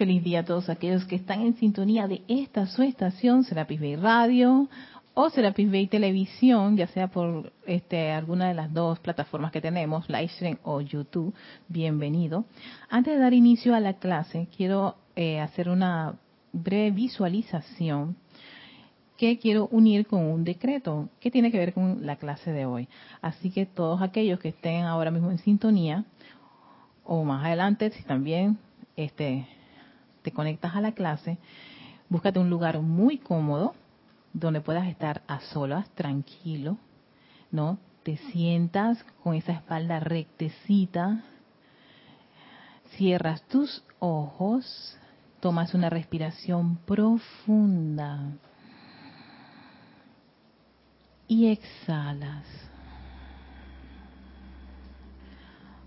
Feliz día a todos aquellos que están en sintonía de esta su estación, Serapis Bay Radio o Serapis Bay Televisión, ya sea por este, alguna de las dos plataformas que tenemos, Livestream o YouTube. Bienvenido. Antes de dar inicio a la clase, quiero eh, hacer una breve visualización que quiero unir con un decreto que tiene que ver con la clase de hoy. Así que todos aquellos que estén ahora mismo en sintonía o más adelante, si también este, te conectas a la clase, búscate un lugar muy cómodo donde puedas estar a solas, tranquilo, ¿no? Te sientas con esa espalda rectecita, cierras tus ojos, tomas una respiración profunda y exhalas.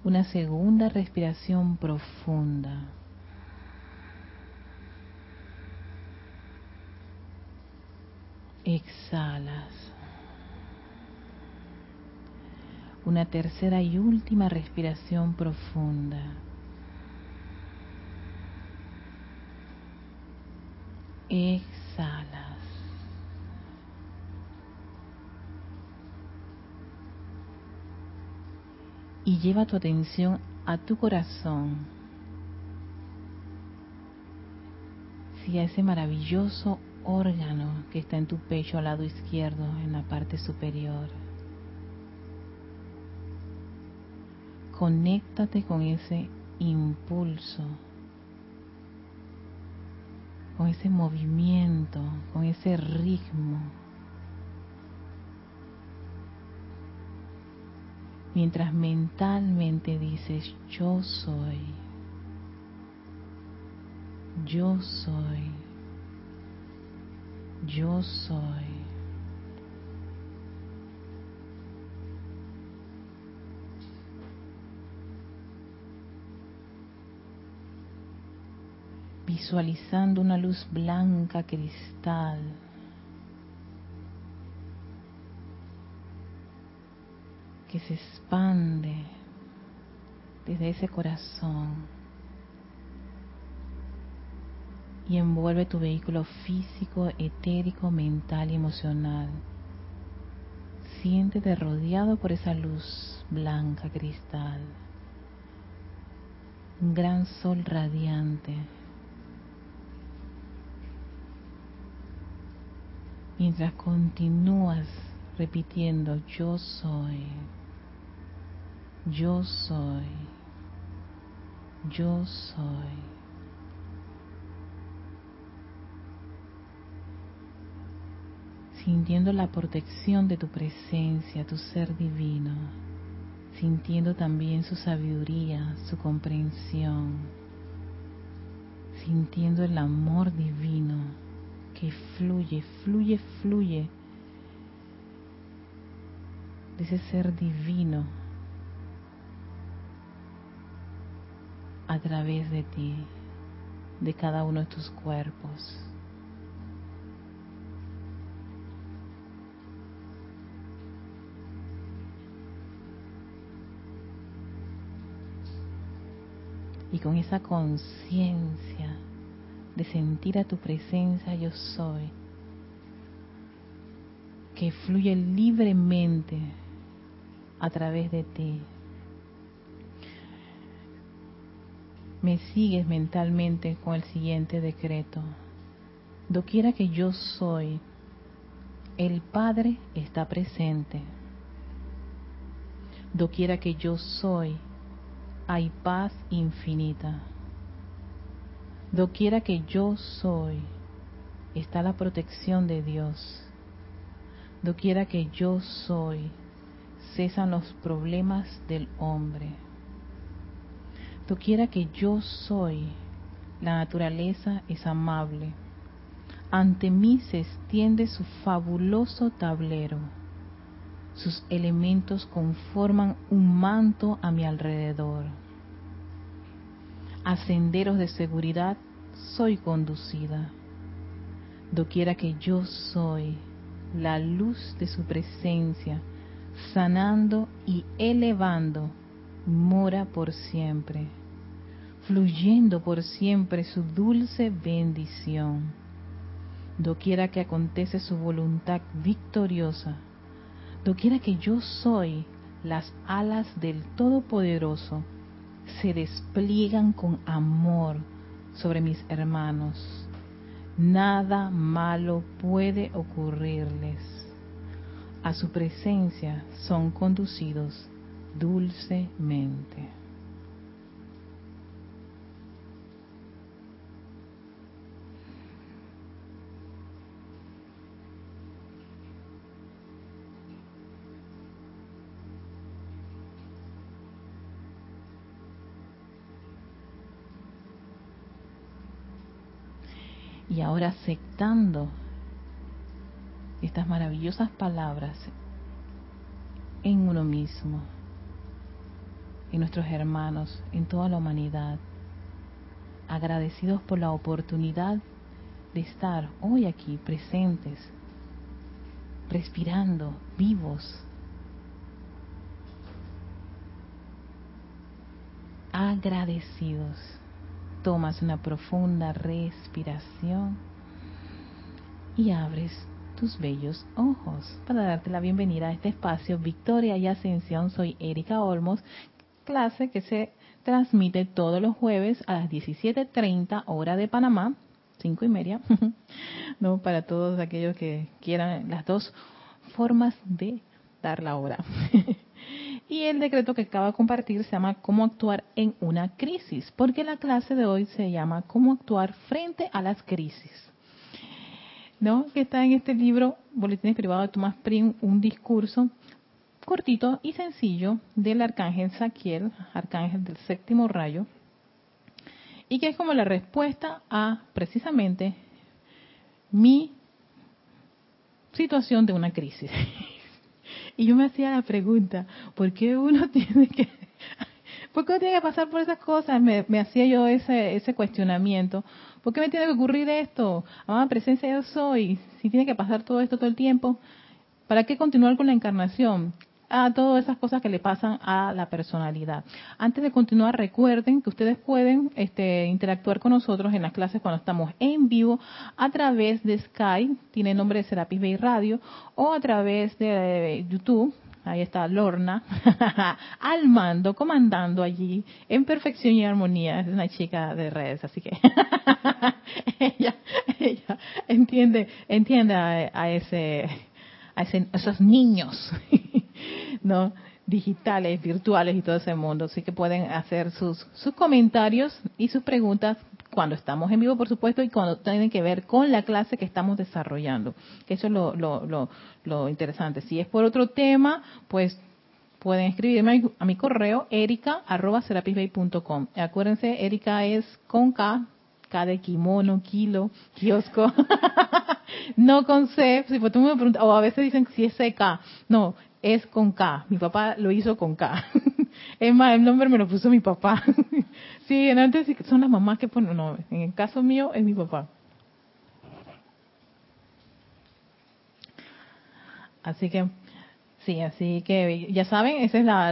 Una segunda respiración profunda. Exhalas. Una tercera y última respiración profunda. Exhalas. Y lleva tu atención a tu corazón. Si a ese maravilloso órgano que está en tu pecho al lado izquierdo, en la parte superior. Conéctate con ese impulso, con ese movimiento, con ese ritmo. Mientras mentalmente dices, yo soy, yo soy yo soy. Visualizando una luz blanca cristal. que se expande desde ese corazón y envuelve tu vehículo físico, etérico, mental y emocional. Siéntete rodeado por esa luz blanca cristal. Un gran sol radiante. Mientras continúas repitiendo, yo soy, yo soy, yo soy. Sintiendo la protección de tu presencia, tu ser divino, sintiendo también su sabiduría, su comprensión, sintiendo el amor divino que fluye, fluye, fluye de ese ser divino a través de ti, de cada uno de tus cuerpos. Y con esa conciencia de sentir a tu presencia yo soy, que fluye libremente a través de ti. Me sigues mentalmente con el siguiente decreto. Doquiera que yo soy, el Padre está presente. Doquiera que yo soy, hay paz infinita. Doquiera que yo soy, está la protección de Dios. Doquiera que yo soy, cesan los problemas del hombre. Doquiera que yo soy, la naturaleza es amable. Ante mí se extiende su fabuloso tablero. Sus elementos conforman un manto a mi alrededor. A senderos de seguridad soy conducida. Doquiera que yo soy la luz de su presencia, sanando y elevando, mora por siempre. fluyendo por siempre su dulce bendición. Doquiera que acontece su voluntad victoriosa, doquiera que yo soy, las alas del Todopoderoso se despliegan con amor sobre mis hermanos. Nada malo puede ocurrirles. A su presencia son conducidos dulcemente. Ahora aceptando estas maravillosas palabras en uno mismo, en nuestros hermanos, en toda la humanidad, agradecidos por la oportunidad de estar hoy aquí presentes, respirando, vivos, agradecidos tomas una profunda respiración y abres tus bellos ojos para darte la bienvenida a este espacio Victoria y Ascensión. Soy Erika Olmos, clase que se transmite todos los jueves a las 17.30 hora de Panamá, cinco y media, no para todos aquellos que quieran las dos formas de dar la hora. Y el decreto que acaba de compartir se llama Cómo actuar en una crisis, porque la clase de hoy se llama Cómo actuar frente a las crisis. ¿No? Que está en este libro, Boletines Privados de Tomás Prim, un discurso cortito y sencillo del arcángel Saquiel, arcángel del séptimo rayo, y que es como la respuesta a precisamente mi situación de una crisis. Y yo me hacía la pregunta, ¿por qué uno tiene que, por qué uno tiene que pasar por esas cosas? Me, hacía yo ese, ese cuestionamiento. ¿Por qué me tiene que ocurrir esto? Amada presencia yo soy, si tiene que pasar todo esto todo el tiempo, ¿para qué continuar con la encarnación? A todas esas cosas que le pasan a la personalidad. Antes de continuar, recuerden que ustedes pueden este, interactuar con nosotros en las clases cuando estamos en vivo a través de Skype, tiene nombre de Serapis Bay Radio, o a través de YouTube, ahí está Lorna, al mando, comandando allí, en perfección y armonía. Es una chica de redes, así que ella, ella entiende, entiende a, ese, a, ese, a esos niños no digitales, virtuales y todo ese mundo. Así que pueden hacer sus, sus comentarios y sus preguntas cuando estamos en vivo, por supuesto, y cuando tienen que ver con la clase que estamos desarrollando. Eso es lo, lo, lo, interesante. Si es por otro tema, pues pueden escribirme a mi, correo erica.com. Acuérdense, Erika es con K, K de kimono, kilo, kiosco. no con C, si tú me preguntas, o a veces dicen si es CK. No, es con K. Mi papá lo hizo con K. es más, el nombre me lo puso mi papá. sí, antes son las mamás que ponen, no, en el caso mío es mi papá. Así que, sí, así que ya saben, esa es la,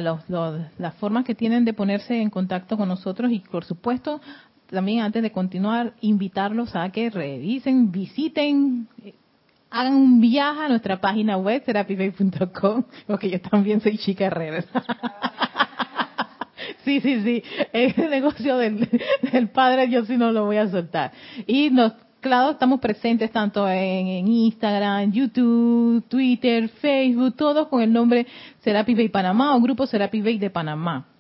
la forma que tienen de ponerse en contacto con nosotros y por supuesto también antes de continuar, invitarlos a que revisen, visiten hagan un viaje a nuestra página web, terapibay.com, porque yo también soy chica herrera. sí, sí, sí, el negocio del, padre yo sí no lo voy a soltar. Y nos, claro, estamos presentes tanto en, Instagram, YouTube, Twitter, Facebook, todos con el nombre Serapi Bay Panamá o Grupo Serapi Bay de Panamá.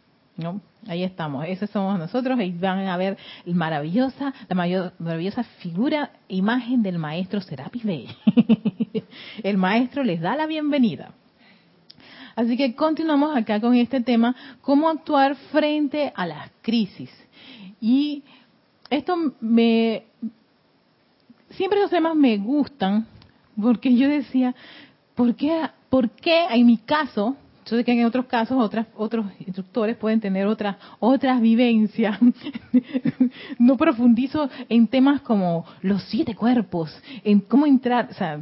¿No? Ahí estamos, esos somos nosotros y van a ver maravillosa, la maravillosa figura, imagen del maestro Serapis Bey. El maestro les da la bienvenida. Así que continuamos acá con este tema, cómo actuar frente a las crisis. Y esto me, siempre los temas me gustan porque yo decía, ¿por qué, por qué en mi caso sé que en otros casos otras, otros instructores pueden tener otras otras vivencias. no profundizo en temas como los siete cuerpos, en cómo entrar, o sea,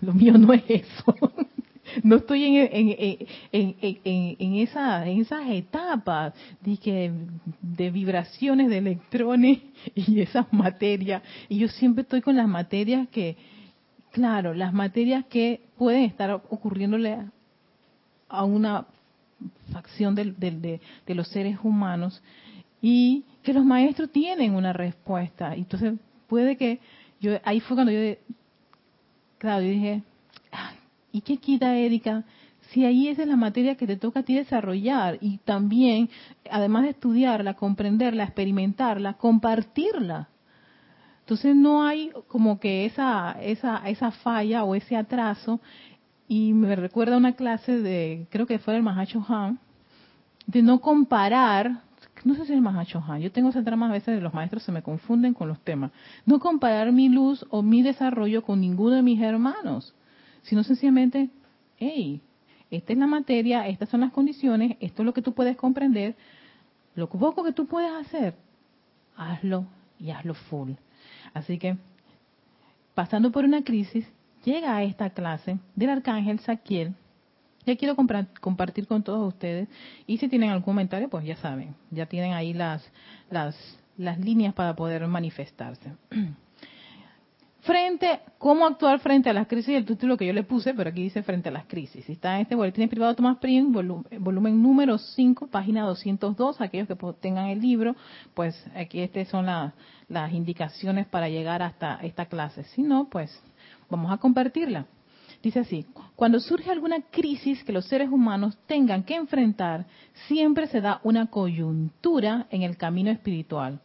lo mío no es eso. no estoy en, en, en, en, esa, en esas etapas de, que, de vibraciones de electrones y esas materias. Y yo siempre estoy con las materias que, claro, las materias que pueden estar ocurriéndole a una facción de, de, los seres humanos y que los maestros tienen una respuesta. Entonces, puede que yo, ahí fue cuando yo, claro, yo dije, ¿y qué quita Erika? Si ahí esa es la materia que te toca a ti desarrollar y también, además de estudiarla, comprenderla, experimentarla, compartirla. Entonces no hay como que esa, esa, esa falla o ese atraso. Y me recuerda una clase de, creo que fue el Mahacho Han, de no comparar no sé si el Mahachohan, yo tengo esa trama a veces de los maestros se me confunden con los temas. No comparar mi luz o mi desarrollo con ninguno de mis hermanos, sino sencillamente, hey, esta es la materia, estas son las condiciones, esto es lo que tú puedes comprender, lo poco que tú puedes hacer, hazlo y hazlo full. Así que, pasando por una crisis, llega a esta clase del arcángel Saquiel, ya quiero compartir con todos ustedes y si tienen algún comentario, pues ya saben, ya tienen ahí las, las, las líneas para poder manifestarse. Frente, ¿cómo actuar frente a las crisis? El título que yo le puse, pero aquí dice frente a las crisis. Está en este boletín privado Tomás Prim, volumen, número 5, página 202. Aquellos que tengan el libro, pues aquí estas son las indicaciones para llegar hasta esta clase. Si no, pues vamos a compartirla. Dice así, cuando surge alguna crisis que los seres humanos tengan que enfrentar, siempre se da una coyuntura en el camino espiritual,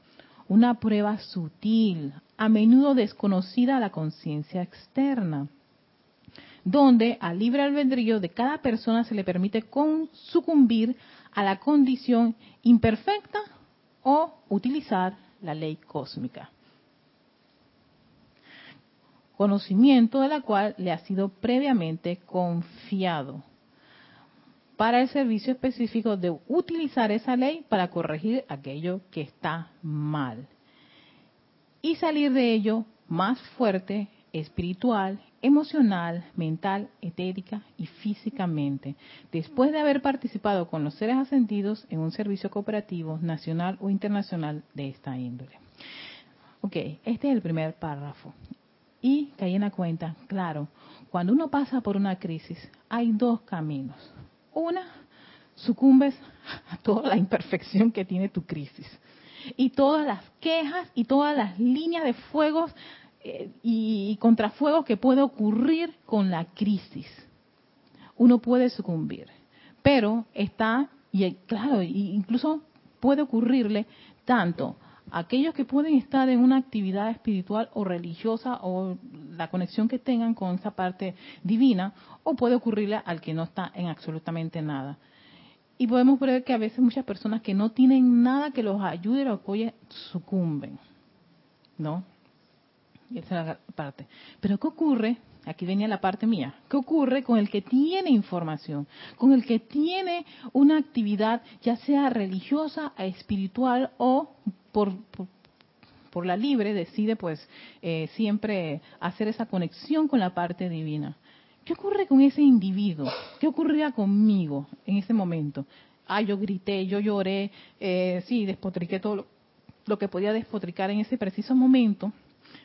una prueba sutil, a menudo desconocida a la conciencia externa, donde al libre albedrío de cada persona se le permite sucumbir a la condición imperfecta o utilizar la ley cósmica conocimiento de la cual le ha sido previamente confiado para el servicio específico de utilizar esa ley para corregir aquello que está mal y salir de ello más fuerte, espiritual, emocional, mental, etérica y físicamente, después de haber participado con los seres ascendidos en un servicio cooperativo nacional o internacional de esta índole. Ok, este es el primer párrafo. Y caí en la cuenta, claro, cuando uno pasa por una crisis, hay dos caminos. Una, sucumbes a toda la imperfección que tiene tu crisis. Y todas las quejas y todas las líneas de fuegos eh, y, contrafuegos que puede ocurrir con la crisis. Uno puede sucumbir. Pero está, y claro, incluso puede ocurrirle tanto aquellos que pueden estar en una actividad espiritual o religiosa o la conexión que tengan con esa parte divina, o puede ocurrirle al que no está en absolutamente nada. Y podemos ver que a veces muchas personas que no tienen nada que los ayude o apoye sucumben, ¿no? Y esa es la parte. Pero ¿qué ocurre? Aquí venía la parte mía. ¿Qué ocurre con el que tiene información? Con el que tiene una actividad, ya sea religiosa, espiritual o por, por, la libre decide pues eh, siempre hacer esa conexión con la parte divina. ¿Qué ocurre con ese individuo? ¿Qué ocurría conmigo en ese momento? Ah, yo grité, yo lloré, eh, sí, despotriqué todo lo, que podía despotricar en ese preciso momento,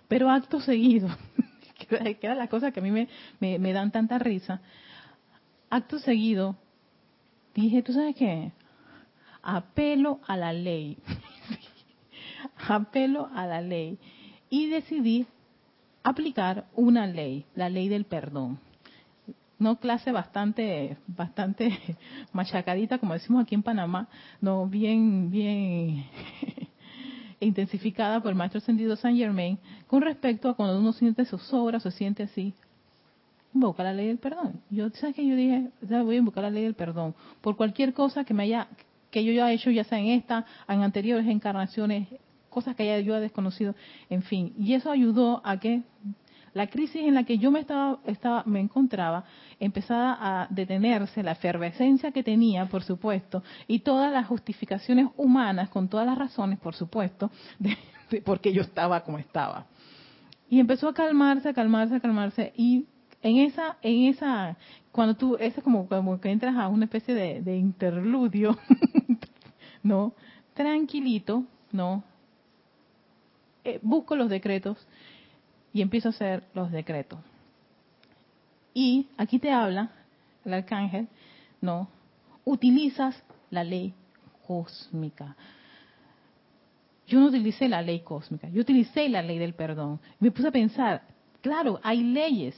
pero acto seguido, que era la cosa que a mí me, me, me dan tanta risa, acto seguido dije, ¿tú sabes qué? Apelo a la ley. Apelo a la ley y decidí aplicar una ley, la ley del perdón. No clase bastante, bastante machacadita, como decimos aquí en Panamá, no bien, bien intensificada por el maestro sentido Saint Germain, con respecto a cuando uno siente sus obras, se siente así, invoca la ley del perdón. Yo, ¿sabes que Yo dije, voy a invocar la ley del perdón por cualquier cosa que me haya, que yo haya hecho, ya sea en esta, en anteriores encarnaciones, cosas que yo he desconocido, en fin. Y eso ayudó a que la crisis en la que yo me estaba, estaba, me encontraba empezara a detenerse, la efervescencia que tenía, por supuesto, y todas las justificaciones humanas, con todas las razones, por supuesto, de, de por qué yo estaba como estaba. Y empezó a calmarse, a calmarse, a calmarse, y en esa, en esa, cuando tú, es como, como que entras a una especie de, interludio, ¿no? Tranquilito, ¿no? Eh, busco los decretos y empiezo a hacer los decretos. Y aquí te habla el arcángel, ¿no? Utilizas la ley cósmica. Yo no utilicé la ley cósmica, yo utilicé la ley del perdón. Me puse a pensar, claro, hay leyes.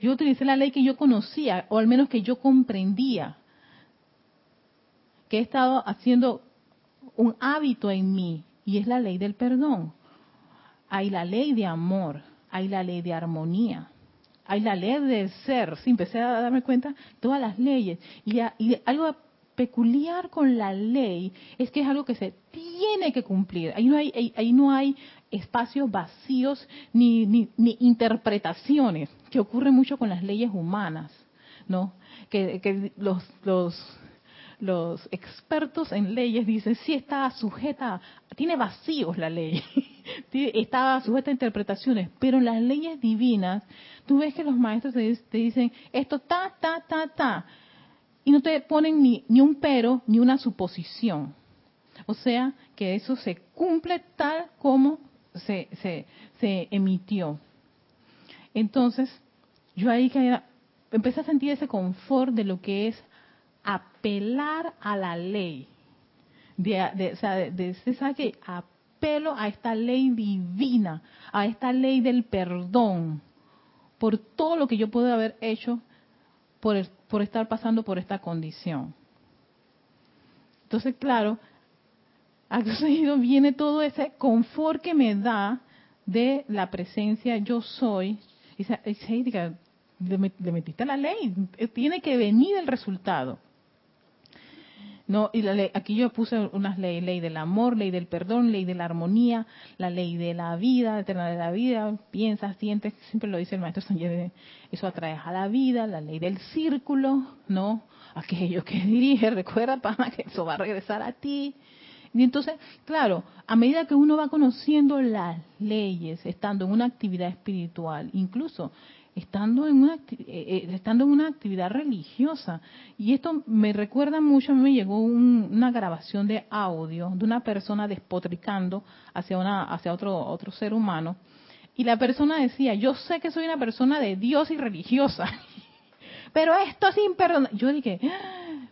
Yo utilicé la ley que yo conocía, o al menos que yo comprendía, que he estado haciendo un hábito en mí, y es la ley del perdón. Hay la ley de amor, hay la ley de armonía, hay la ley del ser. Sí, empecé a darme cuenta todas las leyes. Y, y algo peculiar con la ley es que es algo que se tiene que cumplir. Ahí no hay, ahí, no hay espacios vacíos ni, ni, interpretaciones, que ocurre mucho con las leyes humanas, ¿no? Que, los, los, los expertos en leyes dicen, sí está sujeta, tiene vacíos la ley, está sujeta a interpretaciones, pero en las leyes divinas, tú ves que los maestros te dicen, esto ta, ta, ta, ta, y no te ponen ni, ni un pero ni una suposición. O sea, que eso se cumple tal como se, se, se emitió. Entonces, yo ahí que empecé a sentir ese confort de lo que es apelar a la ley. De, de, o sea, de, de, que apelo a esta ley divina, a esta ley del perdón, por todo lo que yo puedo haber hecho por el por estar pasando por esta condición. Entonces, claro, seguido viene todo ese confort que me da de la presencia yo soy. Y le metiste la ley, tiene que venir el resultado. No, y la ley, aquí yo puse unas leyes, ley del amor, ley del perdón, ley de la armonía, la ley de la vida, eterna de la vida, piensas, sientes, siempre lo dice el maestro San eso atrae a la vida, la ley del círculo, ¿no? Aquello que dirige, recuerda, pana, que eso va a regresar a ti. Y entonces, claro, a medida que uno va conociendo las leyes, estando en una actividad espiritual, incluso estando en una eh, eh, estando en una actividad religiosa. Y esto me recuerda mucho a mí me llegó una grabación de audio de una persona despotricando hacia una hacia otro otro ser humano. Y la persona decía yo sé que soy una persona de Dios y religiosa pero esto es imperdonable yo dije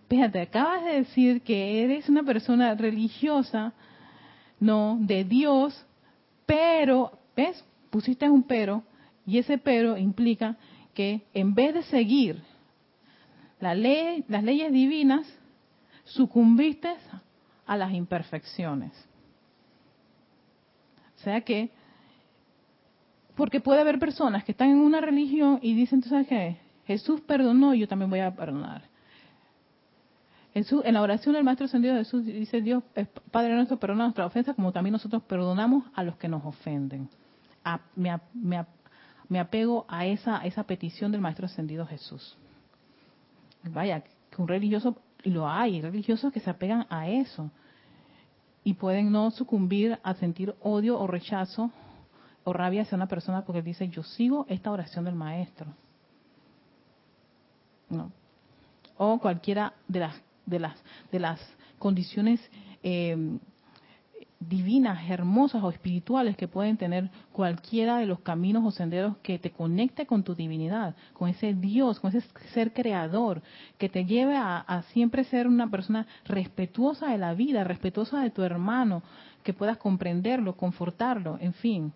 fíjate acabas de decir que eres una persona religiosa no de Dios pero ves pusiste un pero y ese pero implica que en vez de seguir las leyes divinas, sucumbiste a las imperfecciones. O sea que, porque puede haber personas que están en una religión y dicen, ¿tú sabes qué? Jesús perdonó, yo también voy a perdonar. en la oración del Maestro Ascendido Jesús dice Dios, Padre nuestro, perdona nuestra ofensa como también nosotros perdonamos a los que nos ofenden. me, me, me apego a esa, esa petición del Maestro Ascendido Jesús. Vaya, que un religioso, y lo hay, religiosos que se apegan a eso y pueden no sucumbir a sentir odio o rechazo o rabia hacia una persona porque dice, yo sigo esta oración del Maestro. No. O cualquiera de las, de las, de las condiciones eh, divinas, hermosas o espirituales que pueden tener cualquiera de los caminos o senderos que te conecte con tu divinidad, con ese Dios, con ese ser creador, que te lleve a, siempre ser una persona respetuosa de la vida, respetuosa de tu hermano, que puedas comprenderlo, confortarlo, en fin.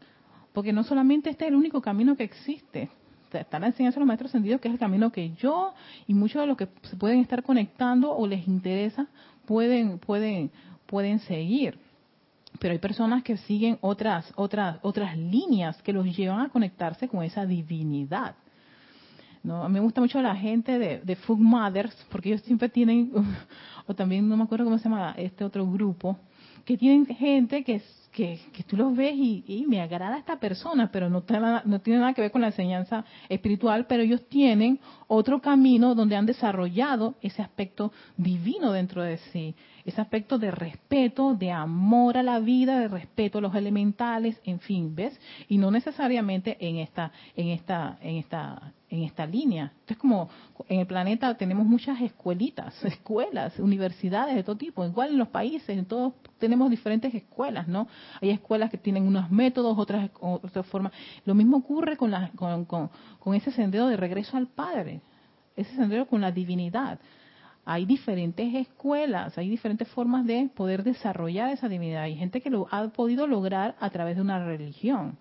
Porque no solamente este es el único camino que existe, está la enseñanza de los maestros ascendidos, que es el camino que yo y muchos de los que se pueden estar conectando o les interesa pueden, pueden, pueden seguir pero hay personas que siguen otras otras otras líneas que los llevan a conectarse con esa divinidad. ¿no? Me gusta mucho la gente de, de Food Mothers, porque ellos siempre tienen, o también no me acuerdo cómo se llama este otro grupo, que tienen gente que que, que tú los ves y, me agrada esta persona, pero no, no tiene nada que ver con la enseñanza espiritual, pero ellos tienen otro camino donde han desarrollado ese aspecto divino dentro de sí, ese aspecto de respeto, de amor a la vida, de respeto a los elementales, en fin, ¿ves? Y no necesariamente en esta, en esta, en esta, en esta línea. Entonces, como en el planeta tenemos muchas escuelitas, escuelas, universidades de todo tipo, igual en los países, en todos tenemos diferentes escuelas, ¿no? Hay escuelas que tienen unos métodos, otras otras formas. Lo mismo ocurre con, la, con, con, ese sendero de regreso al Padre, ese sendero con la divinidad. Hay diferentes escuelas, hay diferentes formas de poder desarrollar esa divinidad. Hay gente que lo ha podido lograr a través de una religión.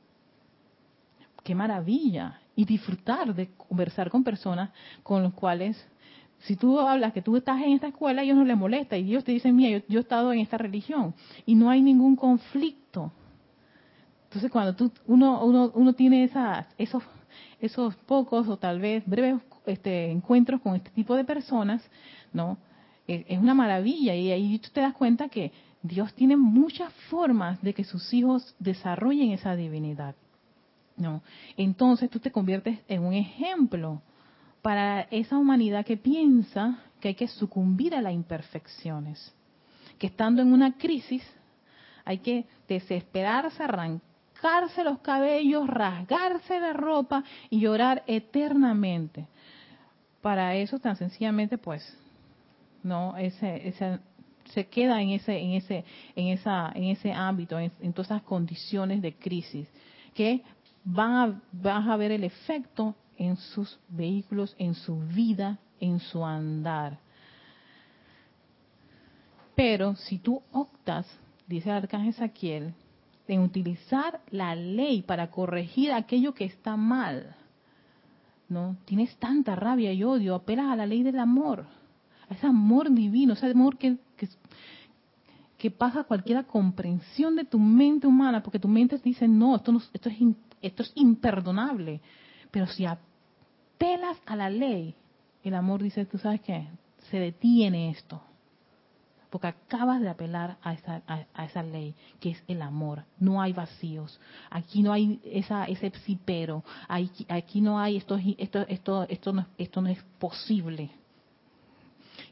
¡Qué maravilla! Y disfrutar de conversar con personas con los cuales si tú hablas que tú estás en esta escuela, ellos no les molesta y ellos te dicen, mira, yo, he estado en esta religión y no hay ningún conflicto. Entonces, cuando tú, uno, uno, uno tiene esas, esos, esos pocos o tal vez breves este, encuentros con este tipo de personas, ¿no? Es, es una maravilla y ahí tú te das cuenta que Dios tiene muchas formas de que sus hijos desarrollen esa divinidad. ¿no? Entonces tú te conviertes en un ejemplo para esa humanidad que piensa que hay que sucumbir a las imperfecciones, que estando en una crisis hay que desesperarse, arrancarse los cabellos, rasgarse la ropa y llorar eternamente. Para eso tan sencillamente pues no ese, se queda en ese en ese en esa en ese ámbito en, todas esas condiciones de crisis que van a, van a ver el efecto en sus vehículos, en su vida, en su andar. Pero si tú optas, dice el arcángel Saquiel, en utilizar la ley para corregir aquello que está mal, ¿no? Tienes tanta rabia y odio, apelas a la ley del amor, a ese amor divino, ese amor que, que, pasa cualquier comprensión de tu mente humana, porque tu mente dice, no, esto, es, esto es imperdonable. Pero si apelas a la ley, el amor dice, tú sabes qué, se detiene esto. Porque acabas de apelar a esa, a, esa ley, que es el amor. No hay vacíos. Aquí no hay esa, ese psipero. Aquí, aquí no hay esto, esto, esto, esto, no, esto no es posible.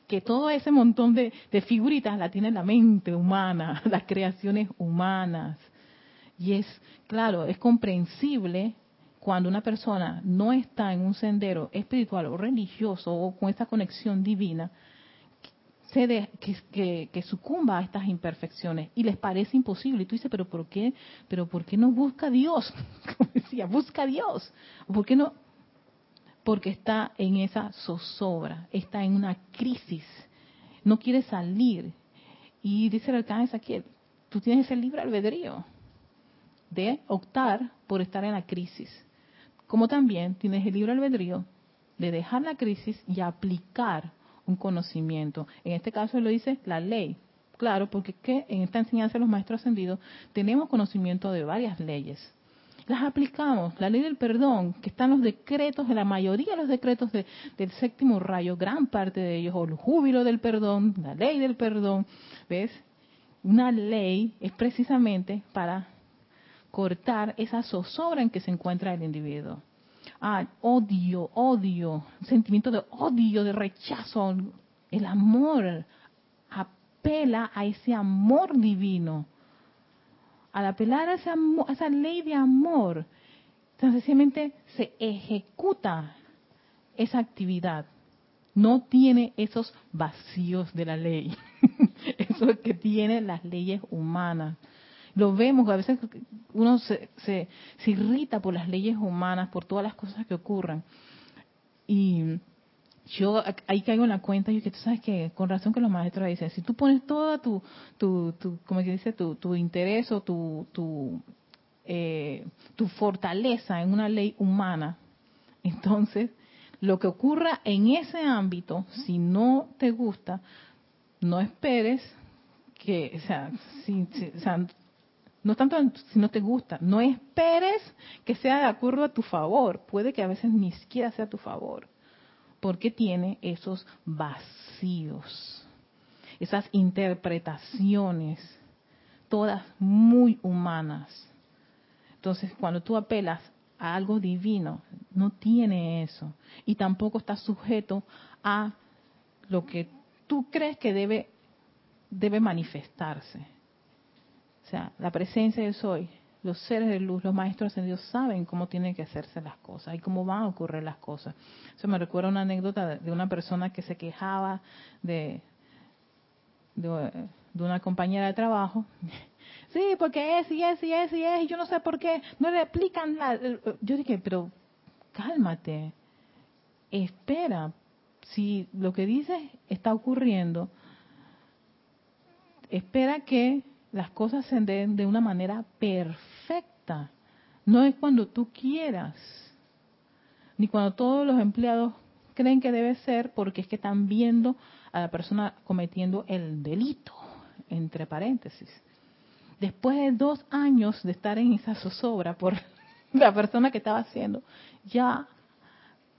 Que todo ese montón de, de figuritas la tiene la mente humana, las creaciones humanas. Y es, claro, es comprensible cuando una persona no está en un sendero espiritual o religioso o con esta conexión divina, se que, que, sucumba a estas imperfecciones y les parece imposible. Y tú dices, pero ¿por qué? ¿Pero por qué no busca a Dios? Como decía, busca a Dios. ¿Por qué no? Porque está en esa zozobra, está en una crisis, no quiere salir. Y dice el arcángel aquí, tú tienes el libre albedrío de optar por estar en la crisis como también tienes el libre albedrío de dejar la crisis y aplicar un conocimiento. En este caso lo dice la ley. Claro, porque que en esta enseñanza de los maestros ascendidos tenemos conocimiento de varias leyes. Las aplicamos. La ley del perdón, que están los decretos, de la mayoría de los decretos del séptimo rayo, gran parte de ellos, o el júbilo del perdón, la ley del perdón. ¿Ves? Una ley es precisamente para cortar esa zozobra en que se encuentra el individuo. Ah, odio, odio, sentimiento de odio, de rechazo. El amor apela a ese amor divino. Al apelar a esa, esa ley de amor, sencillamente se ejecuta esa actividad. No tiene esos vacíos de la ley, eso que tienen las leyes humanas lo vemos, a veces uno se, se, irrita por las leyes humanas, por todas las cosas que ocurran. Y yo ahí caigo en la cuenta y que tú sabes que con razón que los maestros dicen, si tú pones toda tu, tu, tu como que dice, tu, tu interés o tu, tu, eh, tu fortaleza en una ley humana, entonces lo que ocurra en ese ámbito, si no te gusta, no esperes que, si, o sea no tanto si no te gusta, no esperes que sea de acuerdo a tu favor, puede que a veces ni siquiera sea a tu favor, porque tiene esos vacíos, esas interpretaciones. todas muy humanas. Entonces, cuando tú apelas a algo divino, no tiene eso. Y tampoco está sujeto a lo que tú crees que debe, debe manifestarse. O sea, la presencia de soy, los seres de luz, los maestros ascendidos saben cómo tienen que hacerse las cosas y cómo van a ocurrir las cosas. Eso me recuerda una anécdota de una persona que se quejaba de, de, una compañera de trabajo. Sí, porque es y es y es y es, y yo no sé por qué no le aplican la... Yo dije, pero cálmate, espera, si lo que dices está ocurriendo, espera que las cosas se den de una manera perfecta. No es cuando tú quieras, ni cuando todos los empleados creen que debe ser porque es que están viendo a la persona cometiendo el delito, entre paréntesis. Después de dos años de estar en esa zozobra por la persona que estaba haciendo, ya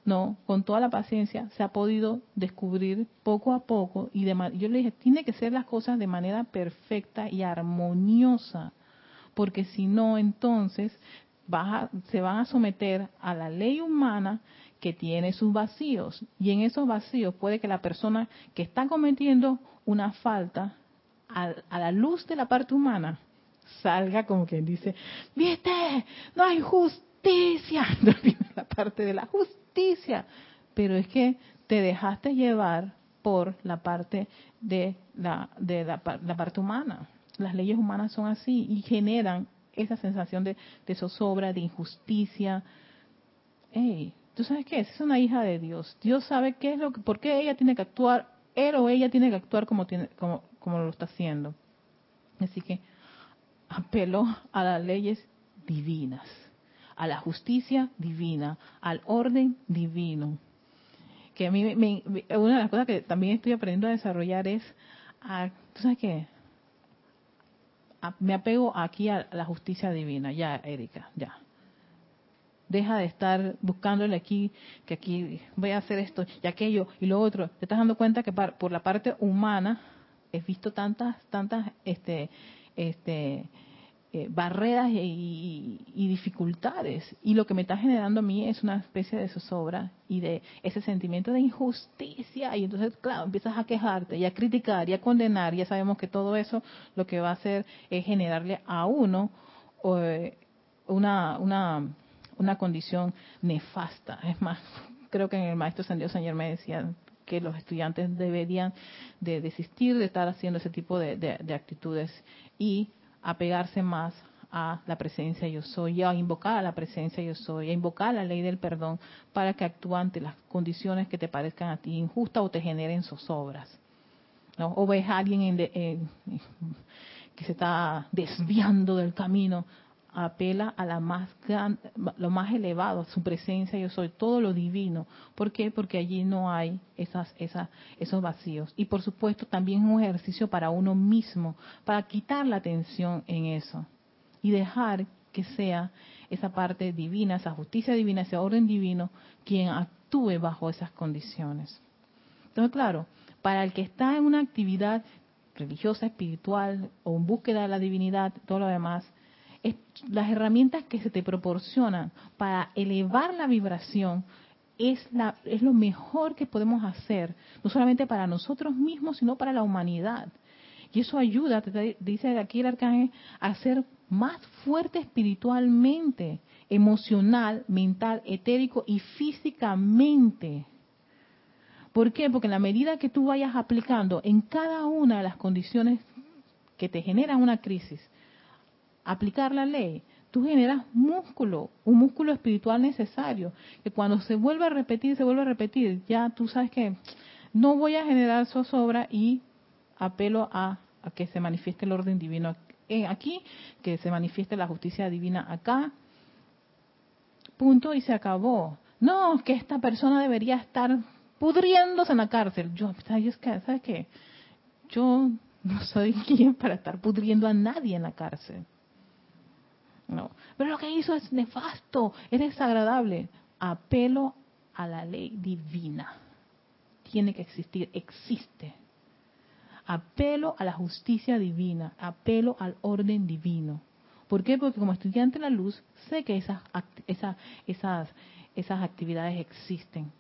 no, con toda la paciencia se ha podido descubrir poco a poco y yo le dije, tiene que ser las cosas de manera perfecta y armoniosa, porque si no, entonces se van a someter a la ley humana que tiene sus vacíos y en esos vacíos puede que la persona que está cometiendo una falta a, a la luz de la parte humana salga como quien dice, viste, no hay justicia, la parte de la justicia pero es que te dejaste llevar por la parte de la, de la, parte humana. Las leyes humanas son así y generan esa sensación de, zozobra, de injusticia. Hey, ¿tú sabes qué? Es una hija de Dios. Dios sabe qué es lo que, por qué ella tiene que actuar, él o ella tiene que actuar como, tiene, como, lo está haciendo. Así que apelo a las leyes divinas a la justicia divina, al orden divino. Que a mí me, una de las cosas que también estoy aprendiendo a desarrollar es, a, ¿tú sabes qué? me apego aquí a la justicia divina, ya, Erika, ya. Deja de estar buscándole aquí, que aquí voy a hacer esto y aquello y lo otro. Te estás dando cuenta que por la parte humana he visto tantas, tantas, este, este, eh, barreras y, dificultades. Y lo que me está generando a mí es una especie de zozobra y de ese sentimiento de injusticia. Y entonces, claro, empiezas a quejarte y a criticar y a condenar. Ya sabemos que todo eso lo que va a hacer es generarle a uno eh, una, una, una condición nefasta. Es más, creo que en el maestro San Dios me decía que los estudiantes deberían de desistir de estar haciendo ese tipo de, de actitudes y apegarse más a la presencia yo soy, a invocar a la presencia yo soy, a invocar la ley del perdón para que actúe ante las condiciones que te parezcan a ti injustas o te generen zozobras. ¿no? O ves a alguien en que se está desviando del camino, apela a la más lo más elevado, su presencia yo soy, todo lo divino. ¿Por qué? Porque allí no hay esas, esas, esos vacíos. Y por supuesto también es un ejercicio para uno mismo, para quitar la atención en eso y dejar que sea esa parte divina, esa justicia divina, ese orden divino, quien actúe bajo esas condiciones. Entonces, claro, para el que está en una actividad religiosa, espiritual o en búsqueda de la divinidad, todo lo demás, las herramientas que se te proporcionan para elevar la vibración es, la, es lo mejor que podemos hacer, no solamente para nosotros mismos, sino para la humanidad. Y eso ayuda, te dice aquí el arcángel, a ser más fuerte espiritualmente, emocional, mental, etérico y físicamente. ¿Por qué? Porque en la medida que tú vayas aplicando en cada una de las condiciones que te generan una crisis, aplicar la ley, tú generas músculo, un músculo espiritual necesario, que cuando se vuelve a repetir, se vuelve a repetir, ya tú sabes que no voy a generar zozobra y apelo a, que se manifieste el orden divino aquí, que se manifieste la justicia divina acá, punto y se acabó. No, que esta persona debería estar pudriéndose en la cárcel. Yo, ¿sabes qué? Yo no soy quien para estar pudriendo a nadie en la cárcel. No. Pero lo que hizo es nefasto, es desagradable. Apelo a la ley divina. Tiene que existir, existe. apelo a la justicia divina, apelo al orden divino. ¿Por qué? Porque como estudiante de la luz sé que esas, esas, esas, esas actividades existen.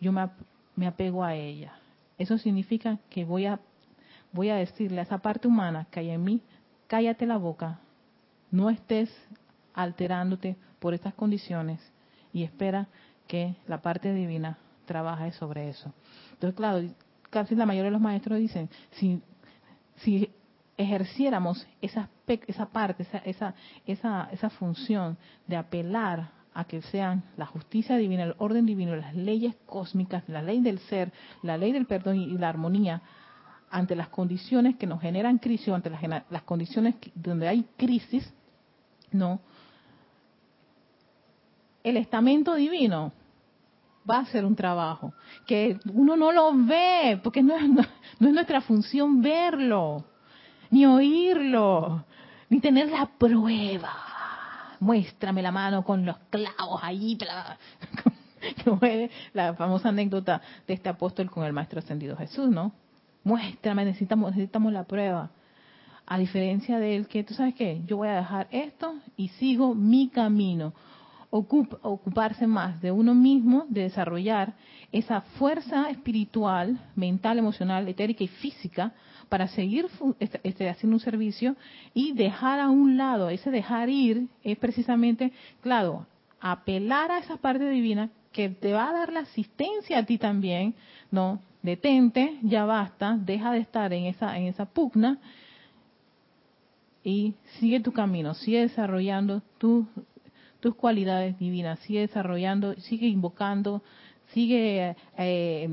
Yo me, me apego a ellas. Eso significa que voy a, voy a decirle a esa parte humana que hay en mí, cállate la boca, no estés alterándote por estas condiciones y espera que la parte divina trabaje sobre eso. Entonces, claro, casi la mayoría de los maestros dicen, si, si ejerciéramos esa, esa parte, esa, esa, esa, esa función de apelar a que sean la justicia divina, el orden divino, las leyes cósmicas, la ley del ser, la ley del perdón y la armonía, ante las condiciones que nos generan crisis, ante las, las condiciones donde hay crisis, no. El estamento divino va a hacer un trabajo que uno no lo ve, porque no es, no, es nuestra función verlo, ni oírlo, ni tener la prueba. Muéstrame la mano con los clavos allí, la famosa anécdota de este apóstol con el Maestro Ascendido Jesús, ¿no? Muéstrame, necesitamos, necesitamos la prueba. A diferencia de que tú sabes qué, yo voy a dejar esto y sigo mi camino ocuparse más de uno mismo, de desarrollar esa fuerza espiritual, mental, emocional, etérica y física para seguir este, este, haciendo un servicio y dejar a un lado, ese dejar ir es precisamente, claro, apelar a esa parte divina que te va a dar la asistencia a ti también, ¿no? Detente, ya basta, deja de estar en esa, en esa pugna y sigue tu camino, sigue desarrollando tu tus cualidades divinas, sigue desarrollando, sigue invocando, sigue eh,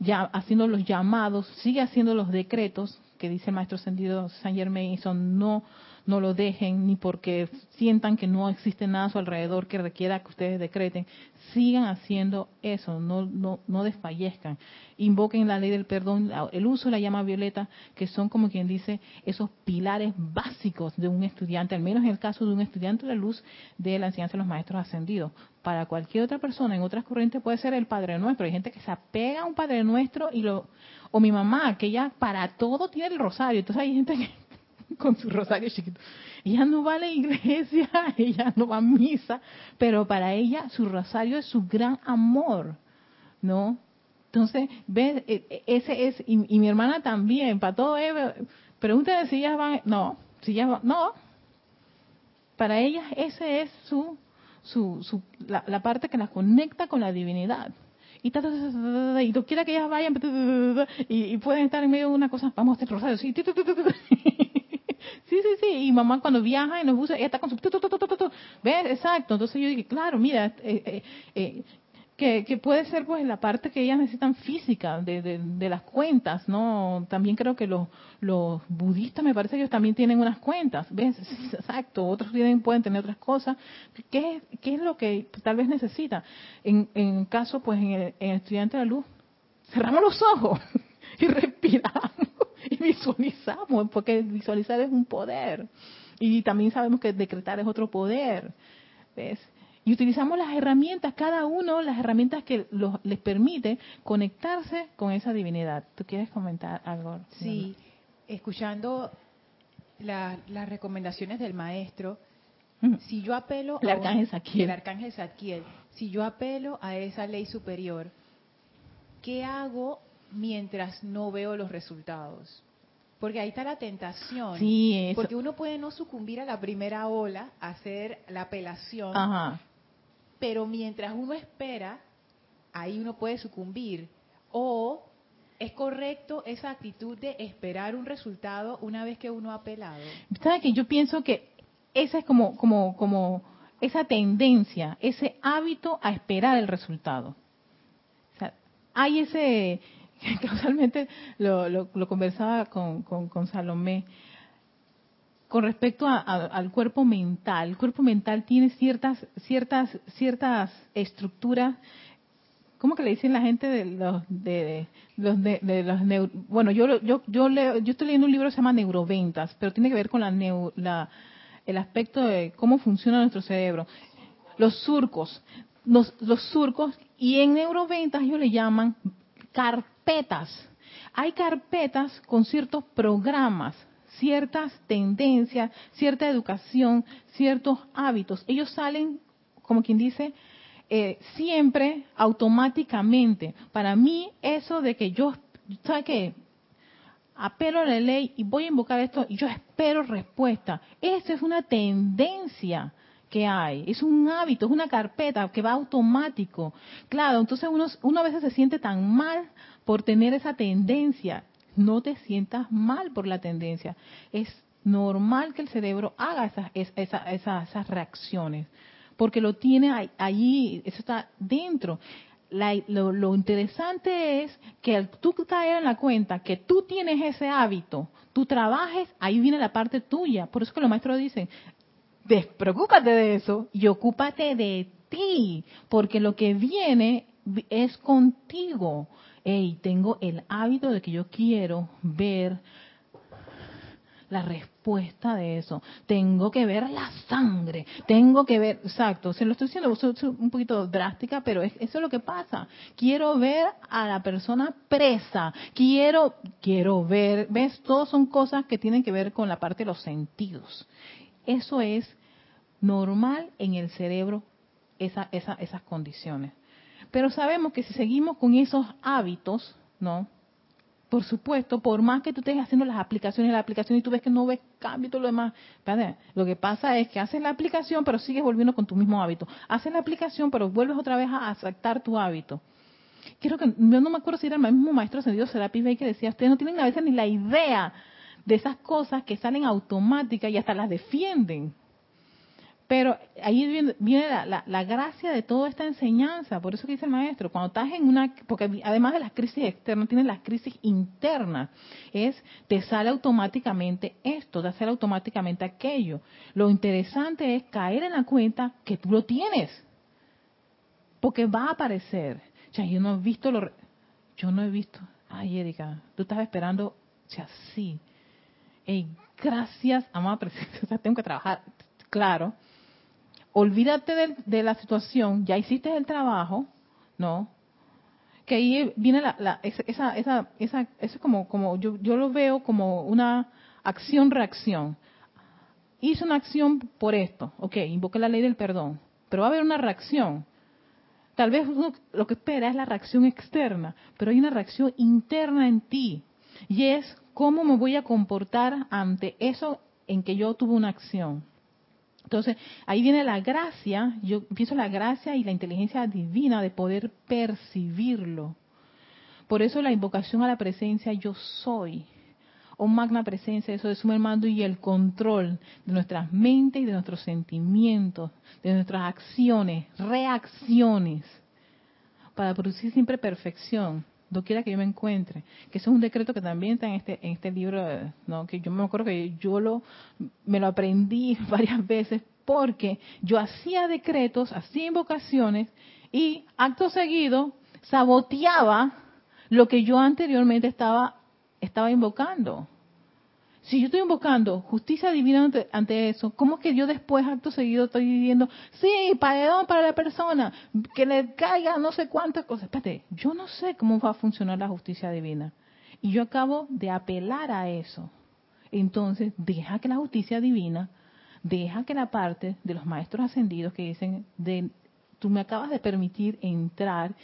ya haciendo los llamados, sigue haciendo los decretos que dice el maestro sentido San Germain y son no no lo dejen ni porque sientan que no existe nada a su alrededor que requiera que ustedes decreten. Sigan haciendo eso, no, no, no desfallezcan. Invoquen la ley del perdón, el uso de la llama violeta, que son como quien dice esos pilares básicos de un estudiante, al menos en el caso de un estudiante de la luz de la enseñanza de los maestros ascendidos. Para cualquier otra persona en otras corrientes puede ser el Padre Nuestro. Hay gente que se apega a un Padre Nuestro y lo o mi mamá, que ya para todo tiene el rosario. Entonces hay gente que con su rosario chiquito. Ella no va a la iglesia, ella no va a misa, pero para ella su rosario es su gran amor, ¿no? Entonces, ves, e, e, ese es, y, mi hermana también, para todo, pregúntale si ellas van, no, si ellas van, no, para ellas ese es su, su, su la, parte que las conecta con la divinidad y, ta, y tú quieres que ellas vayan y, y, pueden estar en medio de una cosa, vamos a hacer rosario, sí, Sí, sí, sí. Y mamá cuando viaja en los buses, ella está con su... ¿Ves? Exacto. Entonces yo dije, claro, mira, eh, eh, eh, que, que, puede ser pues la parte que ellas necesitan física de, de, las cuentas, ¿no? También creo que los, los budistas me parece que ellos también tienen unas cuentas, ¿ves? Exacto, otros tienen, pueden tener otras cosas. ¿Qué, ¿Qué es lo que tal vez necesita? En, en caso, pues en el, en el estudiante de la luz, cerramos los ojos y respiramos y visualizamos, porque visualizar es un poder. Y también sabemos que decretar es otro poder. ¿Ves? Y utilizamos las herramientas, cada uno, las herramientas que les permite conectarse con esa divinidad. ¿Tú quieres comentar algo? Sí, escuchando las recomendaciones del maestro, si yo apelo el arcángel Saquiel. el arcángel Saquiel, si yo apelo a esa ley superior, ¿qué hago mientras no veo los resultados. Porque ahí está la tentación. Sí, Porque uno puede no sucumbir a la primera ola, hacer la apelación, pero mientras uno espera, ahí uno puede sucumbir. O es correcto esa actitud de esperar un resultado una vez que uno ha apelado. ¿Sabes que Yo pienso que esa es como, como, como esa tendencia, ese hábito a esperar el resultado. O sea, hay ese, casualmente lo, lo, conversaba con, con, Salomé, con respecto al cuerpo mental. El cuerpo mental tiene ciertas, ciertas, ciertas estructuras. ¿Cómo que le dicen la gente de los de, los de, los bueno yo yo yo leo, yo estoy leyendo un libro que se llama Neuroventas, pero tiene que ver con la, la el aspecto de cómo funciona nuestro cerebro. Los surcos, los, los surcos y en neuroventas ellos le llaman carpetas. hay carpetas con ciertos programas, ciertas tendencias, cierta educación, ciertos hábitos. Ellos salen, como quien dice, eh, siempre automáticamente. Para mí, eso de que yo, ¿sabe qué? Apelo a la ley y voy a invocar esto y yo espero respuesta. Esa es una tendencia que hay. Es un hábito, es una carpeta que va automático. Claro, entonces uno, uno a veces se siente tan mal por tener esa tendencia. No te sientas mal por la tendencia. Es normal que el cerebro haga esas, esas, reacciones, porque lo tiene allí, eso está dentro. lo, lo, interesante es que al tú caer en la cuenta que tú tienes ese hábito, tú trabajes, ahí viene la parte tuya. Por eso que los maestros dicen, despreocúpate de eso y ocúpate de ti, porque lo que viene es contigo. Hey, tengo el hábito de que yo quiero ver la respuesta de eso. Tengo que ver la sangre. Tengo que ver, exacto, se lo estoy diciendo un poquito drástica, pero eso es lo que pasa. Quiero ver a la persona presa. Quiero, quiero ver, ves, todos son cosas que tienen que ver con la parte de los sentidos. Eso es normal en el cerebro, esa, esas condiciones. Pero sabemos que si seguimos con esos hábitos, ¿no? Por supuesto, por más que tú estés haciendo las aplicaciones, la aplicación y tú ves que no ves cambio y todo lo demás, lo que pasa es que haces la aplicación pero sigues volviendo con tu mismo hábito. Haces la aplicación pero vuelves otra vez a aceptar tu hábito. Quiero que, yo no me acuerdo si era el mismo maestro ascendido Serapis Bey que decía, ustedes no tienen a veces ni la idea de esas cosas que salen automáticas y hasta las defienden. Pero ahí viene, la, gracia de toda esta enseñanza, por eso que dice el maestro, cuando estás en una, porque además de las crisis externas, tienes las crisis internas, es, te sale automáticamente esto, te sale automáticamente aquello. Lo interesante es caer en la cuenta que tú lo tienes, porque va a aparecer. O sea, yo no he visto lo, yo no he visto, ay Erika, tú estás esperando, o sea, sí, gracias, amada presencia, tengo que trabajar, claro, olvídate de, la situación, ya hiciste el trabajo, ¿no? Que ahí viene la, esa, esa, esa, eso como, como yo, yo lo veo como una acción-reacción. Hice una acción por esto, ok, invoqué la ley del perdón, pero va a haber una reacción. Tal vez lo que espera es la reacción externa, pero hay una reacción interna en ti. Y es cómo me voy a comportar ante eso en que yo tuve una acción. Entonces, ahí viene la gracia, yo pienso la gracia y la inteligencia divina de poder percibirlo. Por eso la invocación a la presencia yo soy, o magna presencia, eso de sumo mando y el control de nuestras mentes y de nuestros sentimientos, de nuestras acciones, reacciones, para producir siempre perfección, doquiera que yo me encuentre. Que eso es un decreto que también está en este, en este libro, ¿no? que yo me acuerdo que yo lo, me lo aprendí varias veces porque yo hacía decretos, hacía invocaciones y acto seguido saboteaba lo que yo anteriormente estaba, estaba invocando. Si yo estoy invocando justicia divina ante, eso, ¿cómo es que yo después, acto seguido, estoy diciendo, sí, perdón para la persona, que le caiga no sé cuántas cosas? Espérate, yo no sé cómo va a funcionar la justicia divina. Y yo acabo de apelar a eso. Entonces, deja que la justicia divina, deja que la parte de los maestros ascendidos que dicen, de, tú me acabas de permitir entrar,